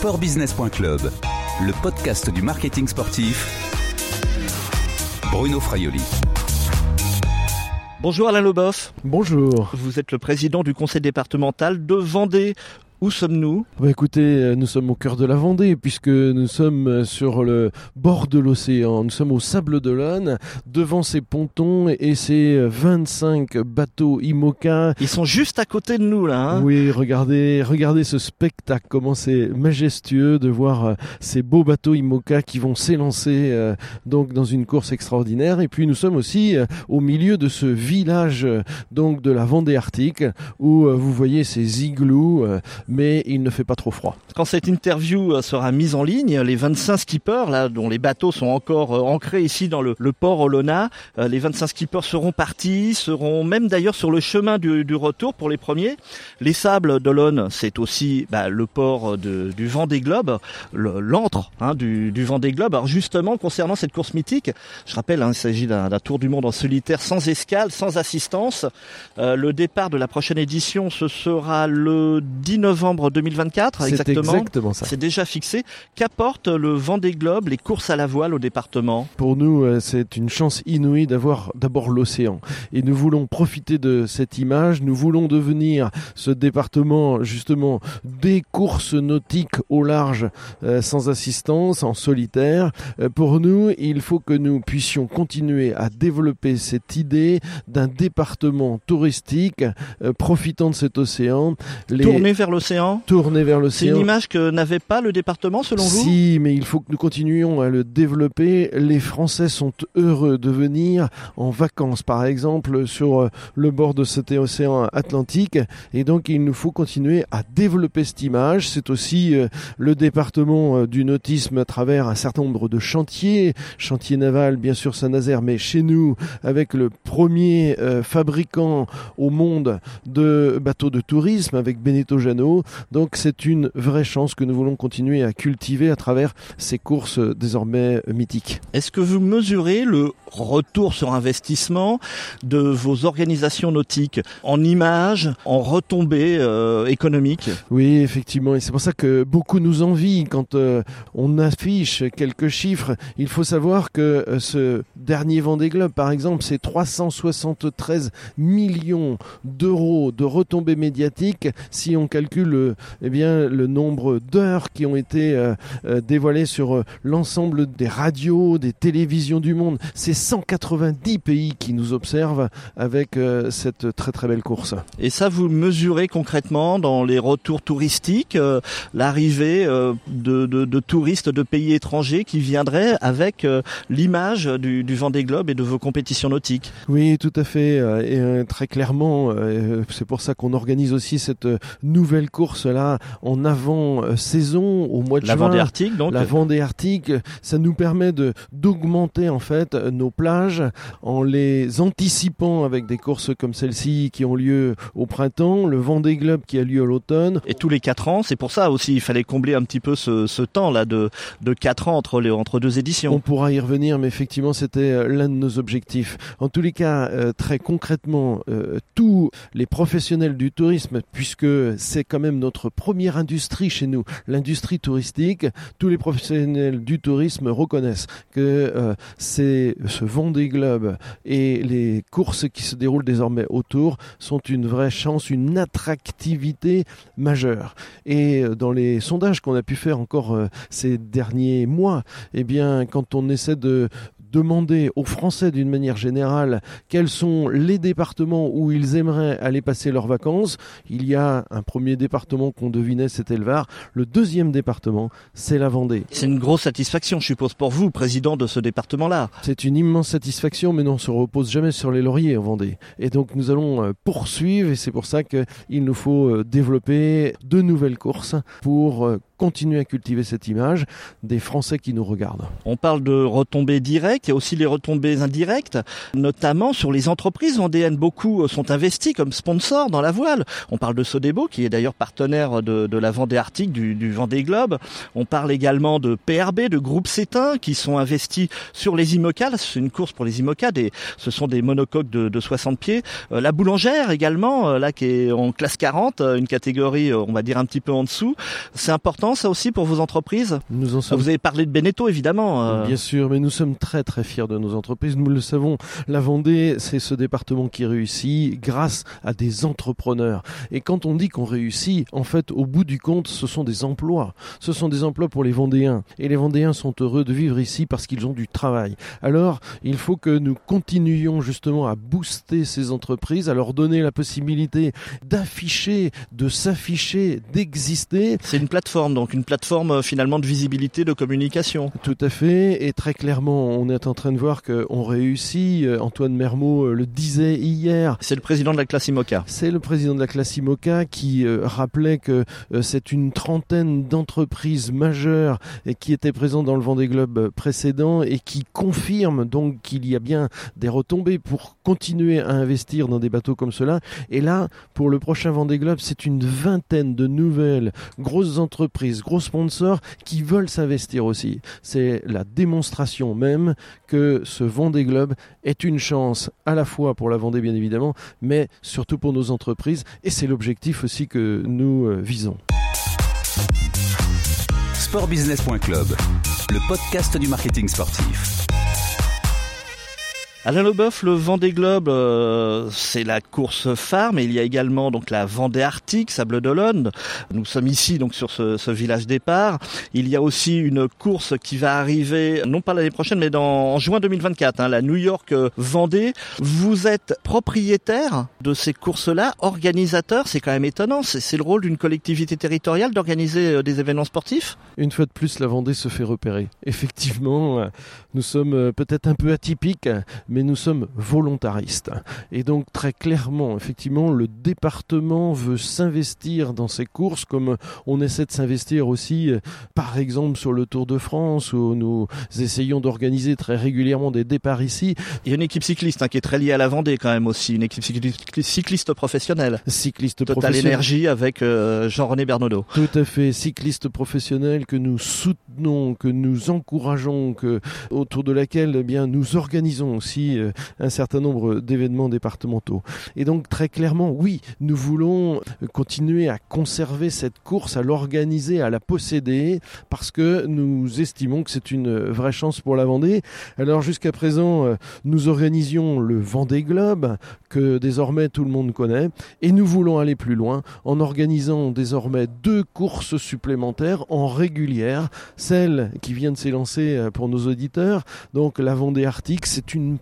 sportbusiness.club, le podcast du marketing sportif. Bruno Fraioli. Bonjour Alain Leboff. Bonjour. Vous êtes le président du conseil départemental de Vendée. Où sommes-nous? Bah Écoutez, euh, nous sommes au cœur de la Vendée puisque nous sommes euh, sur le bord de l'océan. Nous sommes au Sable d'Olonne, devant ces pontons et ces 25 bateaux IMOCA. Ils sont juste à côté de nous là. Hein? Oui, regardez, regardez ce spectacle, comment c'est majestueux de voir euh, ces beaux bateaux IMOCA qui vont s'élancer donc dans une course extraordinaire. Et puis nous sommes aussi au milieu de ce village donc de la Vendée Arctique où vous voyez ces igloos mais il ne fait pas trop froid. Quand cette interview euh, sera mise en ligne, les 25 skippers, là, dont les bateaux sont encore euh, ancrés ici dans le, port Olona, euh, les 25 skippers seront partis, seront même d'ailleurs sur le chemin du, retour pour les premiers. Les sables d'Olonne, c'est aussi bah, le port du vent des globes, l'antre hein, du, vent des globes. Alors justement, concernant cette course mythique, je rappelle, hein, il s'agit d'un tour du monde en solitaire, sans escale, sans assistance. le départ de la prochaine édition, ce sera le 10 novembre novembre 2024, exactement. exactement ça. C'est déjà fixé. Qu'apporte le Vendée Globe, les courses à la voile au département? Pour nous, euh, c'est une chance inouïe d'avoir d'abord l'océan. Et nous voulons profiter de cette image. Nous voulons devenir ce département, justement, des courses nautiques au large, euh, sans assistance, en solitaire. Euh, pour nous, il faut que nous puissions continuer à développer cette idée d'un département touristique, profitant de cet océan. Les... Tourné vers l'océan Tourner vers l'océan. C'est une image que n'avait pas le département selon vous? Si, mais il faut que nous continuions à le développer. Les Français sont heureux de venir en vacances, par exemple, sur euh, le bord de cet océan Atlantique. Et donc, il nous faut continuer à développer cette image. C'est aussi euh, le département euh, du nautisme à travers un certain nombre de chantiers. Chantier naval, bien sûr, Saint-Nazaire, mais chez nous, avec le premier fabricant au monde de bateaux de tourisme, avec Benetto Jano. Donc c'est une vraie chance que nous voulons continuer à cultiver à travers ces courses désormais mythiques. Est-ce que vous mesurez le retour sur investissement de vos organisations nautiques en images, en retombées euh, économiques? Oui, effectivement, et c'est pour ça que beaucoup nous envient quand euh, on affiche quelques chiffres. Il faut savoir que euh, ce dernier Vendée Globe, par exemple, c'est 373 millions d'euros de retombées médiatiques si on calcule le, eh bien, le nombre d'heures qui ont été euh, euh, dévoilées sur euh, l'ensemble des radios, des télévisions du monde. C'est 190 pays qui nous observent avec cette très très belle course. Et ça, vous mesurez concrètement dans les retours touristiques l'arrivée de, de, touristes de pays étrangers qui viendraient avec l'image du, du Vendée Globe et de vos compétitions nautiques Oui, tout à fait. Et très clairement, c'est pour ça qu'on organise aussi cette nouvelle course là en avant euh, saison au mois de la juin. Vendée Arctique donc. La Vendée Arctique, ça nous permet de d'augmenter en fait nos plages en les anticipant avec des courses comme celle-ci qui ont lieu au printemps, le Vendée Globe qui a lieu à l'automne. Et tous les quatre ans, c'est pour ça aussi il fallait combler un petit peu ce, ce temps là de de quatre ans entre les entre deux éditions. On pourra y revenir, mais effectivement c'était euh, l'un de nos objectifs. En tous les cas, euh, très concrètement, tous les professionnels du tourisme, puisque c'est quand même notre première industrie chez nous, l'industrie touristique. Tous les professionnels du tourisme reconnaissent que euh, c'est ce Vendée Globe et les courses qui se déroulent désormais autour sont une vraie chance, une attractivité majeure. Et euh, dans les sondages qu'on a pu faire encore euh, ces derniers mois, eh bien, quand on essaie de demander aux Français d'une manière générale quels sont les départements où ils aimeraient aller passer leurs vacances. Il y a un premier département qu'on devinait, c'était le Var. Le deuxième département, c'est la Vendée. C'est une grosse satisfaction, je suppose, pour vous, président de ce département-là. C'est une immense satisfaction, mais non, on se repose jamais sur les lauriers en Vendée. Et donc nous allons euh, poursuivre, et c'est pour ça qu'il nous faut euh, développer de nouvelles courses pour euh, continuer à cultiver cette image des Français qui nous regardent. On parle de retombées directes, il y a aussi les retombées indirectes, notamment sur les entreprises vendéennes. Beaucoup euh, sont investis comme sponsors dans la voile. On parle de Sodebo, qui est d'ailleurs partenaire de, la Vendée Arctique, du, Vendée Globe. On parle également de PRB, de Groupe Cétin, qui sont investis sur les IMOCA. C'est une course pour les IMOCA, ce sont des monocoques de, 60 pieds. Euh, la Boulangère également, euh, là qui est en classe 40, une catégorie, on va dire un petit peu en dessous. C'est important ça aussi pour vos entreprises Nous en sommes... Vous avez parlé de Beneteau évidemment. Euh. Bien sûr, mais nous sommes très très fiers de nos entreprises. Nous le savons, la Vendée, c'est ce département qui réussit grâce à des entrepreneurs. Et quand on dit qu'on réussit, en fait, au bout du compte, ce sont des emplois. Ce sont des emplois pour les Vendéens. Et les Vendéens sont heureux de vivre ici parce qu'ils ont du travail. Alors, il faut que nous continuions justement à booster ces entreprises, à leur donner la possibilité d'afficher, de s'afficher, d'exister. C'est une plateforme, donc une plateforme euh, finalement de visibilité, de communication. Tout à fait, et très clairement, on est en train de voir qu'on réussit. Euh, Antoine Mermot euh, le disait hier. C'est le président de la classe IMOCA. C'est le président de la classe IMOCA qui rappelait que c'est une trentaine d'entreprises majeures qui étaient présentes dans le Vendée Globe précédent et qui confirment donc qu'il y a bien des retombées pour continuer à investir dans des bateaux comme cela. Et là, pour le prochain Vendée Globe, c'est une vingtaine de nouvelles grosses entreprises, gros sponsors qui veulent s'investir aussi. C'est la démonstration même que ce Vendée Globe est une chance à la fois pour la Vendée bien évidemment, mais surtout pour nos entreprises. Et c'est l'objectif aussi que nous euh, visons. Sportbusiness.club, le podcast du marketing sportif. Alain Leboeuf, le Vendée Globe, euh, c'est la course phare, mais il y a également donc la Vendée Arctique, Sable d'Olonne. Nous sommes ici donc sur ce, village départ. Il y a aussi une course qui va arriver, non pas l'année prochaine, mais dans, en juin 2024, hein, la New York Vendée. Vous êtes propriétaire de ces courses-là, organisateur, c'est quand même étonnant. C'est le rôle d'une collectivité territoriale d'organiser euh, des événements sportifs? Une fois de plus, la Vendée se fait repérer. Effectivement, euh, nous sommes peut-être un peu atypiques mais nous sommes volontaristes. Et donc très clairement, effectivement, le département veut s'investir dans ces courses comme on essaie de s'investir aussi, euh, par exemple, sur le Tour de France, où nous essayons d'organiser très régulièrement des départs ici. Il y a une équipe cycliste hein, qui est très liée à la Vendée quand même aussi, une équipe cycliste professionnelle. Cycliste Total Énergie avec euh, Jean-René Bernaudot. Tout à fait, cycliste professionnel que nous soutenons, que nous encourageons, que, autour de laquelle eh bien, nous organisons aussi euh, un certain nombre d'événements départementaux. Et donc très clairement, oui, nous voulons continuer à conserver cette course, à l'organiser, à la posséder, parce que nous estimons que c'est une vraie chance pour la Vendée. Alors jusqu'à présent, euh, nous organisions le Vendée Globe, que désormais tout le monde connaît, et nous voulons aller plus loin en organisant désormais deux courses supplémentaires en régulière, celle qui vient de s'élancer euh, pour nos auditeurs, donc la Vendée Arctique, c'est une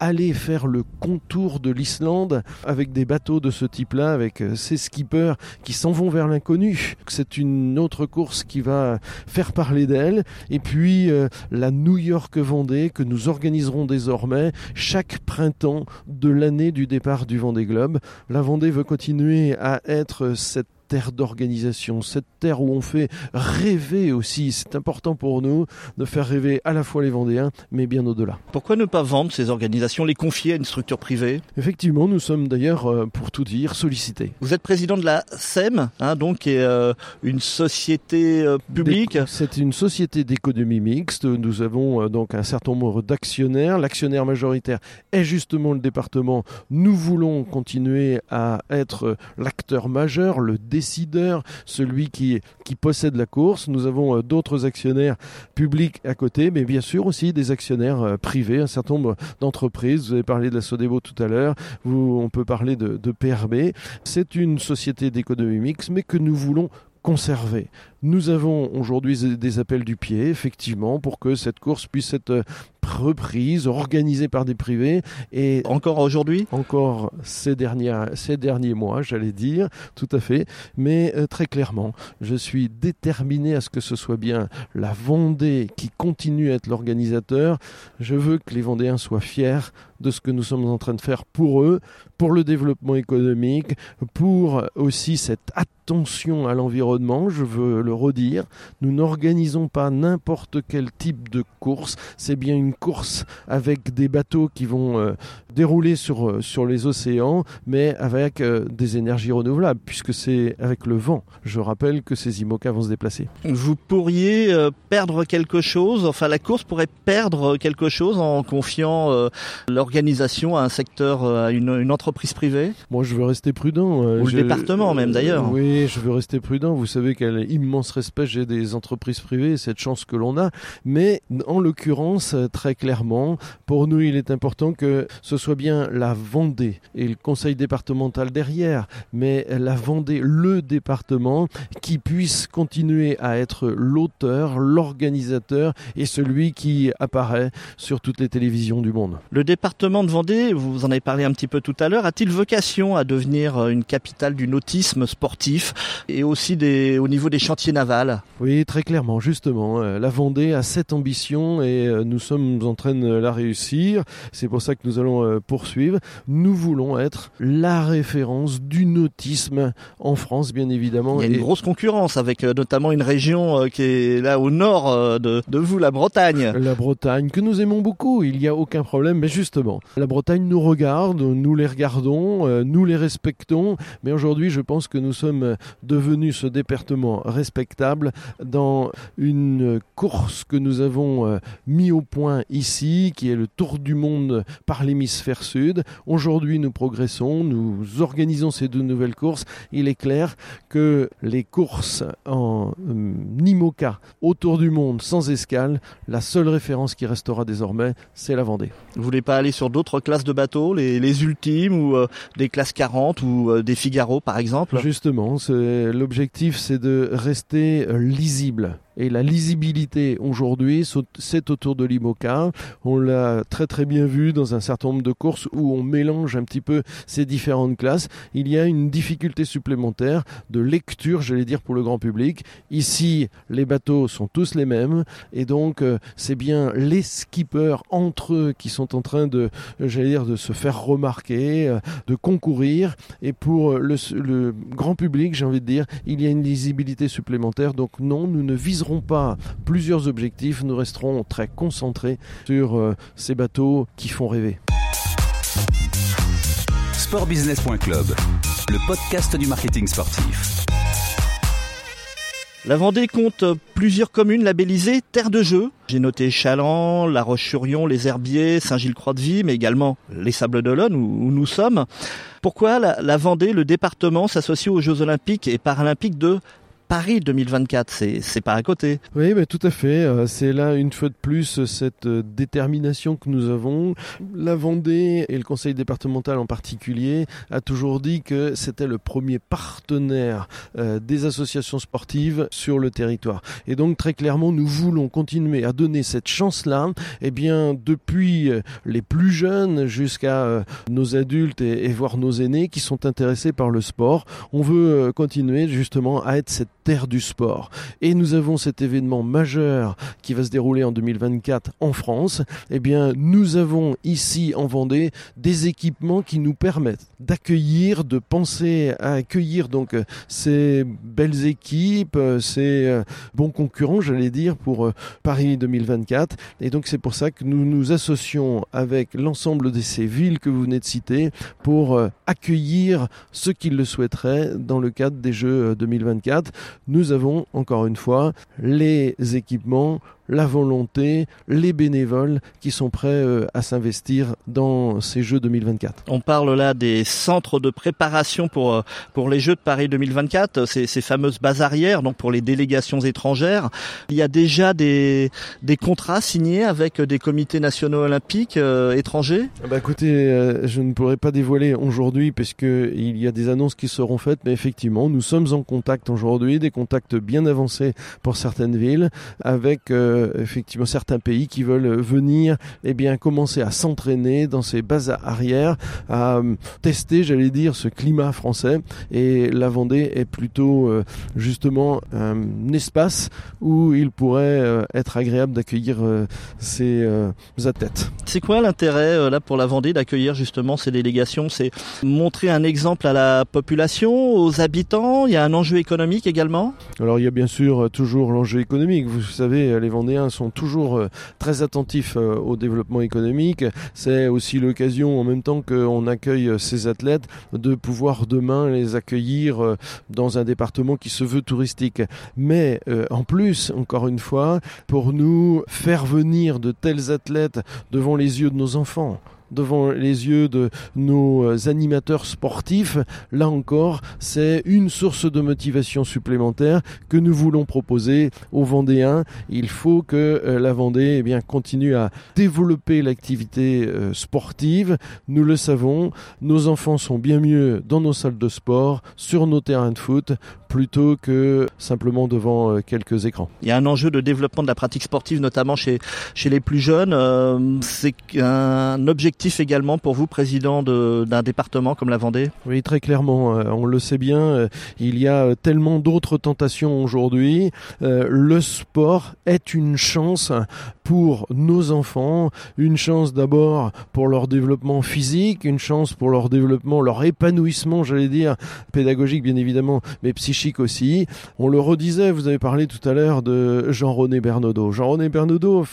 aller faire le contour de l'Islande avec des bateaux de ce type-là, avec euh, ces skippers qui s'en vont vers l'inconnu. C'est une autre course qui va faire parler d'elle. Et puis euh, la New York Vendée que nous organiserons désormais chaque printemps de l'année du départ du Vendée Globe. La Vendée veut continuer à être cette terre d'organisation, cette terre où on fait rêver aussi. C'est important pour nous de faire rêver à la fois les Vendéens, mais bien au-delà. Pourquoi ne pas vendre ces organisations, les confier à une structure privée? Effectivement, nous sommes d'ailleurs, euh, pour tout dire, sollicités. Vous êtes président de la SEM, hein, donc qui est euh, une société euh, publique. C'est une société d'économie mixte. Nous avons donc un certain nombre d'actionnaires. L'actionnaire majoritaire est justement le département. Nous voulons continuer à être l'acteur majeur, le décideur, celui qui, possède la course. Nous avons euh, d'autres actionnaires publics à côté, mais bien sûr aussi des actionnaires euh, privés, un certain nombre d'entreprises. Vous avez parlé de la Sodebo tout à l'heure, on peut parler de, de PRB. C'est une société d'économie mixte, mais que nous voulons conserver. Nous avons aujourd'hui des appels du pied, effectivement, pour que cette course puisse être reprise, organisée par des privés. Et encore aujourd'hui? Encore ces, dernières, ces derniers mois, j'allais dire, tout à fait. Mais euh, très clairement, je suis déterminé à ce que ce soit bien la Vendée qui continue à être l'organisateur. Je veux que les Vendéens soient fiers de ce que nous sommes en train de faire pour eux, pour le développement économique, pour aussi cette attention à l'environnement. Je veux redire, nous n'organisons pas n'importe quel type de course, c'est bien une course avec des bateaux qui vont euh, dérouler sur, sur les océans, mais avec des énergies renouvelables, puisque c'est avec le vent. Je rappelle que ces IMOCA vont se déplacer. Vous pourriez perdre quelque chose, enfin la course pourrait perdre quelque chose en confiant l'organisation à un secteur, à une, une entreprise privée? Moi, je veux rester prudent. Ou le département même d'ailleurs. Oui, je veux rester prudent. Vous savez quel immense respect j'ai des entreprises privées, cette chance que l'on a. Mais en l'occurrence, très clairement, pour nous, il est important que ce soit bien la Vendée et le conseil départemental derrière, mais la Vendée, le département, qui puisse continuer à être l'auteur, l'organisateur et celui qui apparaît sur toutes les télévisions du monde. Le département de Vendée, vous en avez parlé un petit peu tout à l'heure, a-t-il vocation à devenir une capitale du nautisme sportif et aussi des, au niveau des chantiers navals? Oui, très clairement, justement. Euh, la Vendée a cette ambition et euh, nous sommes en train de la réussir. C'est pour ça que nous allons euh. Nous voulons être la référence du nautisme en France, bien évidemment. Il y a une grosse concurrence avec notamment une région qui est là au nord de, de vous, la Bretagne. La Bretagne, que nous aimons beaucoup, il n'y a aucun problème. Mais justement, la Bretagne nous regarde, nous les regardons, nous les respectons. Mais aujourd'hui, je pense que nous sommes devenus ce département respectable dans une course que nous avons euh, mis au point ici, qui est le tour du monde par l'hémisphère sud. Aujourd'hui, nous progressons, nous organisons ces deux nouvelles courses. Il est clair que les courses en euh, Nimoca autour du monde sans escale, la seule référence qui restera désormais, c'est la Vendée. Vous voulez pas aller sur d'autres classes de bateaux, les, ultimes ou euh, des classes 40 ou des Figaro par exemple? Justement, l'objectif c'est de rester lisible et la lisibilité aujourd'hui, c'est autour de l'IMOCA. On l'a très très bien vu dans un certain nombre de courses où on mélange un petit peu ces différentes classes. Il y a une difficulté supplémentaire de lecture, j'allais dire, pour le grand public. Ici, les bateaux sont tous les mêmes et donc euh, c'est bien les skippers entre eux qui sont en train de, j'allais dire, de se faire remarquer, euh, de concourir. Et pour le, le grand public, j'ai envie de dire, il y a une lisibilité supplémentaire. Donc non, nous ne viserons pas plusieurs objectifs, nous resterons très concentrés sur euh, ces bateaux qui font rêver. Sportbusiness.club, le podcast du marketing sportif. La Vendée compte plusieurs communes labellisées Terre de Jeux. J'ai noté Chaland, La Roche-sur-Yon, Les Herbiers, Saint-Gilles-Croix-de-Vie, mais également les Sables d'Olonne où, nous sommes. Pourquoi la, la Vendée, le département, s'associe aux Jeux Olympiques et Paralympiques de Paris 2024, c'est pas à côté. Oui, mais tout à fait. Euh, c'est là une fois de plus cette euh, détermination que nous avons. La Vendée et le conseil départemental en particulier a toujours dit que c'était le premier partenaire euh, des associations sportives sur le territoire. Et donc très clairement, nous voulons continuer à donner cette chance-là. Eh bien, depuis les plus jeunes jusqu'à nos adultes et, et voire nos aînés qui sont intéressés par le sport, on veut continuer justement à être cette du sport. Et nous avons cet événement majeur qui va se dérouler en 2024 en France. Eh bien, nous avons ici en Vendée des équipements qui nous permettent d'accueillir, de penser à accueillir donc ces belles équipes, ces euh, bons concurrents, j'allais dire, pour euh, Paris 2024. Et donc, c'est pour ça que nous nous associons avec l'ensemble de ces villes que vous venez de citer pour euh, accueillir ceux qui le souhaiteraient dans le cadre des Jeux 2024 nous avons encore une fois les équipements, la volonté, les bénévoles qui sont prêts euh, à s'investir dans ces Jeux 2024. On parle là des centres de préparation pour euh, pour les Jeux de Paris 2024, ces, ces fameuses bases arrières, donc pour les délégations étrangères. Il y a déjà des des contrats signés avec des comités nationaux olympiques euh, étrangers? Ah bah écoutez, je ne pourrais pas dévoiler aujourd'hui parce y a des annonces qui seront faites, mais effectivement, nous sommes en contact aujourd'hui, des contacts bien avancés pour certaines villes avec euh, effectivement certains pays qui veulent venir et eh bien commencer à s'entraîner dans ces bases arrières, à euh, tester, j'allais dire, ce climat français. Et la Vendée est plutôt euh, justement un espace où il pourrait être agréable d'accueillir ces athlètes. C'est quoi l'intérêt là pour la Vendée d'accueillir justement ces délégations? C'est montrer un exemple à la population, aux habitants? Il y a un enjeu économique également? Alors il y a bien sûr toujours l'enjeu économique. Vous savez, les Vendées Sont toujours très attentifs au développement économique. C'est aussi l'occasion, en même temps qu'on accueille ces athlètes, de pouvoir demain les accueillir dans un département qui se veut touristique. Mais en plus, encore une fois, pour nous faire venir de tels athlètes devant les yeux de nos enfants, devant les yeux de nos euh, animateurs sportifs, là encore, c'est une source de motivation supplémentaire que nous voulons proposer aux Vendéens. Il faut que euh, la Vendée eh bien, continue à développer l'activité euh, sportive. Nous le savons, nos enfants sont bien mieux dans nos salles de sport, sur nos terrains de foot, plutôt que simplement devant quelques écrans. Il y a un enjeu de développement de la pratique sportive, notamment chez, chez les plus jeunes. c'est un objectif également pour vous, président d'un département comme la Vendée? Oui, très clairement. Euh, on le sait bien, euh, il y a euh, tellement d'autres tentations aujourd'hui. le sport est une chance pour nos enfants, une chance d'abord pour leur développement physique, une chance pour leur développement, leur épanouissement, j'allais dire, pédagogique bien évidemment, mais psychique aussi. On le redisait, vous avez parlé tout à l'heure de Jean-René Bernaudot. Jean-René Bernaudot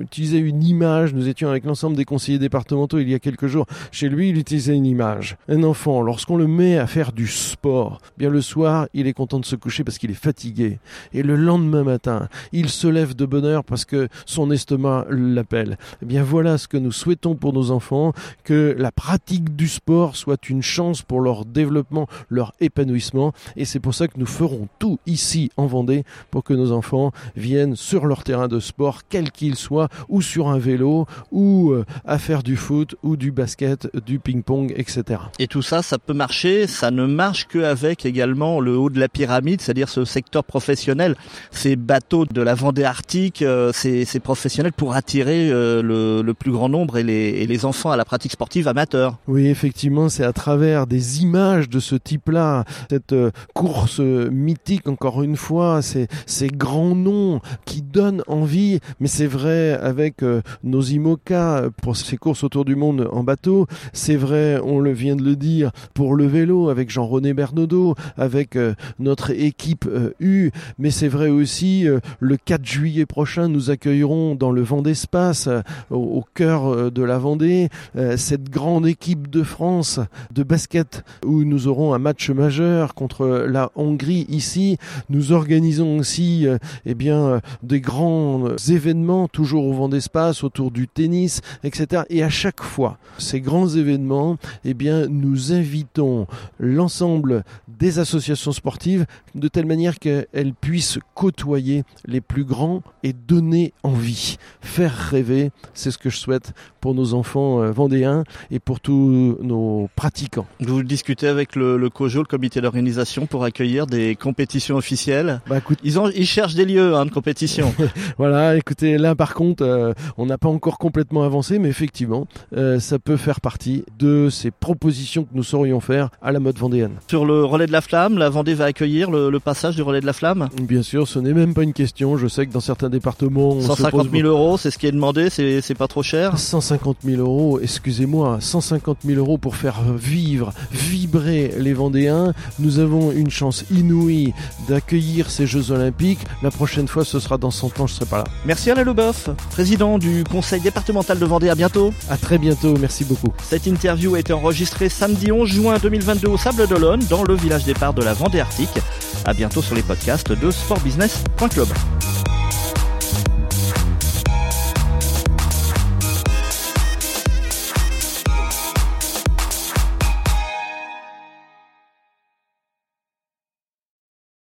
utilisait une image, nous étions avec l'ensemble des conseillers départementaux il y a quelques jours. Chez lui, il utilisait une image. Un enfant, lorsqu'on le met à faire du sport, bien le soir, il est content de se coucher parce qu'il est fatigué. Et le lendemain matin, il se lève de bonne heure parce que son estomac l'appelle. Eh bien voilà ce que nous souhaitons pour nos enfants, que la pratique du sport soit une chance pour leur développement, leur épanouissement. Et c'est pour ça que nous ferons tout ici en Vendée pour que nos enfants viennent sur leur terrain de sport, quel qu'il soit, ou sur un vélo, ou euh, à faire du foot ou du basket, du ping-pong, etc. Et tout ça, ça peut marcher, ça ne marche qu'avec également le haut de la pyramide, c'est-à-dire ce secteur professionnel, ces bateaux de la Vendée Arctique, euh, ces, professionnels pour attirer euh, le, plus grand nombre et les, enfants à la pratique sportive amateur. Oui, effectivement, c'est à travers des images de ce type-là, cette euh, course mythique, encore une fois, ces, ces grands noms qui donnent envie, mais c'est vrai avec nos IMOCA pour ces courses autour du monde en bateau. C'est vrai, on le vient de le dire, pour le vélo avec Jean-René Bernaudot, avec euh, notre équipe euh, U, mais c'est vrai aussi euh, le 4 juillet prochain, nous accueillerons dans le Vendée Espace, au, cœur de la Vendée, cette grande équipe de France de basket où nous aurons un match majeur contre la Hongrie ici. Nous organisons aussi eh bien des grands événements toujours au Vendée Espace autour du tennis, etc. Et à chaque fois ces grands événements, eh bien, nous invitons l'ensemble des associations sportives de telle manière qu'elles puissent côtoyer les plus grands et donner envie, faire rêver. C'est ce que je souhaite pour nos enfants euh, vendéens et pour tous nos pratiquants. Vous discutez avec le, le COJO, le comité d'organisation, pour accueillir des compétitions officielles. Bah, écoute, ils, ont, ils cherchent des lieux hein, de compétition. voilà, écoutez, là par contre, euh, on n'a pas encore complètement avancé, mais effectivement, euh, ça peut faire partie de ces propositions que nous saurions faire à la mode vendéenne. Sur le relais de la flamme, la Vendée va accueillir le, passage du relais de la flamme Bien sûr, ce n'est même pas une question. Je sais que dans certains départements... 150 000 euros, c'est ce qui est demandé, c'est pas trop cher 150 000 euros, excusez-moi, 150 000 euros pour faire vivre, vibrer les Vendéens. Nous avons une chance inouïe d'accueillir ces Jeux Olympiques. La prochaine fois, ce sera dans 100 ans, je serai pas là. Merci Alain Leboeuf, président du conseil départemental de Vendée. À bientôt. À très bientôt, merci beaucoup. Cette interview a été enregistrée samedi 11 juin 2022 au Sable d'Olonne, dans le village départ de la Vendée Arctique. À bientôt sur les podcasts de sportbusiness.club.